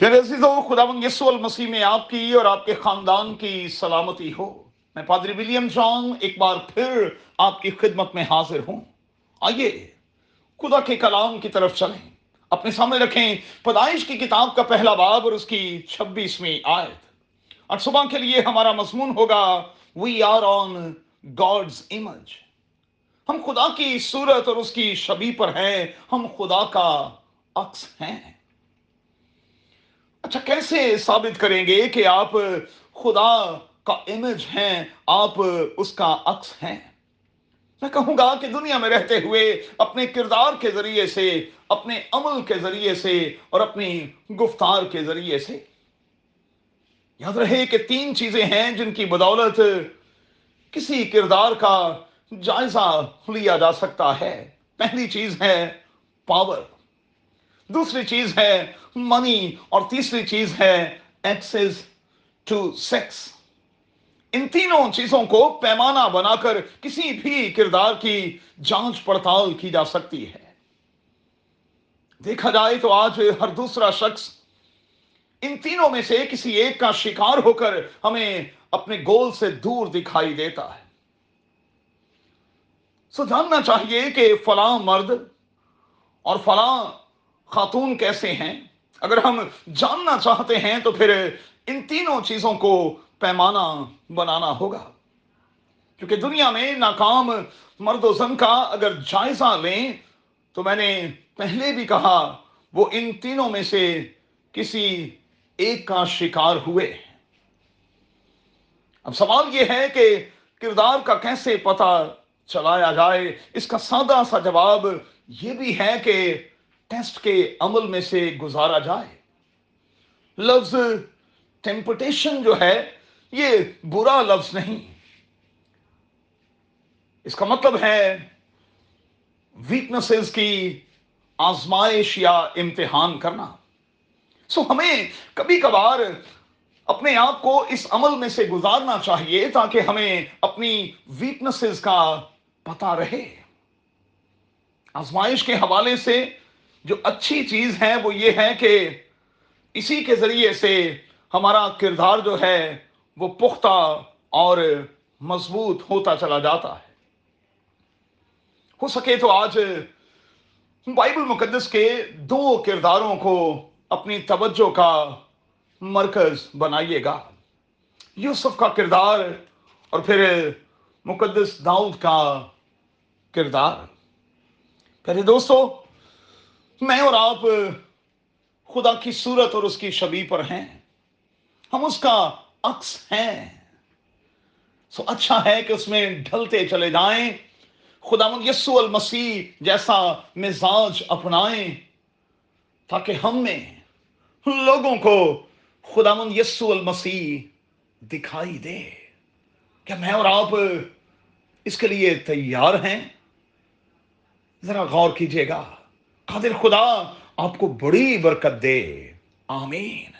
پھر عزیزو خدا یسو المسیح میں آپ کی اور آپ کے خاندان کی سلامتی ہو۔ میں پادری ولیم جان ایک بار پھر آپ کی خدمت میں حاضر ہوں۔ آئیے، خدا کے کلام کی طرف چلیں۔ اپنے سامنے رکھیں، پیدائش کی کتاب کا پہلا باب اور اس کی چھبیسویں آیت۔ اور صبح کے لیے ہمارا مضمون ہوگا we are on God's image ہم خدا کی صورت اور اس کی شبی پر ہیں، ہم خدا کا عکس ہیں۔ اچھا کیسے ثابت کریں گے کہ آپ خدا کا امیج ہیں؟ آپ اس کا عکس ہیں؟ میں کہوں گا کہ دنیا میں رہتے ہوئے اپنے کردار کے ذریعے سے، اپنے عمل کے ذریعے سے اور اپنی گفتار کے ذریعے سے۔ یاد رہے کہ تین چیزیں ہیں جن کی بدولت کسی کردار کا جائزہ لیا جا سکتا ہے۔ پہلی چیز ہے پاور دوسری چیز ہے منی اور تیسری چیز ہے ایکسس ٹو سیکس ان تینوں چیزوں کو پیمانہ بنا کر کسی بھی کردار کی جانچ پڑتال کی جا سکتی ہے۔ دیکھا جائے تو آج ہر دوسرا شخص ان تینوں میں سے کسی ایک کا شکار ہو کر ہمیں اپنے گول سے دور دکھائی دیتا ہے۔ سو جاننا چاہیے کہ فلاں مرد اور فلاں خاتون کیسے ہیں؟ اگر ہم جاننا چاہتے ہیں تو پھر ان تینوں چیزوں کو پیمانہ بنانا ہوگا۔ کیونکہ دنیا میں ناکام مرد و زن کا اگر جائزہ لیں، تو میں نے پہلے بھی کہا، وہ ان تینوں میں سے کسی ایک کا شکار ہوئے۔ اب سوال یہ ہے کہ کردار کا کیسے پتا چلایا جائے؟ اس کا سادہ سا جواب یہ بھی ہے کہ ٹیسٹ کے عمل میں سے گزارا جائے۔ لفظ ٹیمپٹیشن جو ہے، یہ برا لفظ نہیں۔ اس کا مطلب ہے ویکنسز کی آزمائش یا امتحان کرنا۔ سو ہمیں کبھی کبھار اپنے آپ کو اس عمل میں سے گزارنا چاہیے تاکہ ہمیں اپنی ویکنسز کا پتا رہے۔ آزمائش کے حوالے سے جو اچھی چیز ہے وہ یہ ہے کہ اسی کے ذریعے سے ہمارا کردار جو ہے وہ پختہ اور مضبوط ہوتا چلا جاتا ہے۔ ہو سکے تو آج بائبل مقدس کے دو کرداروں کو اپنی توجہ کا مرکز بنائیے گا۔ یوسف کا کردار اور پھر مقدس داؤد کا کردار۔ پہلے دوستو میں اور آپ خدا کی صورت اور اس کی شبی پر ہیں۔ ہم اس کا عکس ہیں۔ سو اچھا ہے کہ اس میں ڈھلتے چلے جائیں۔ خدا من یسو المسیح جیسا مزاج اپنائیں تاکہ ہم میں لوگوں کو خدا من یسو المسیح دکھائی دے۔ کیا میں اور آپ اس کے لیے تیار ہیں؟ ذرا غور کیجیے گا۔ قادر خدا آپ کو بڑی برکت دے۔ آمین۔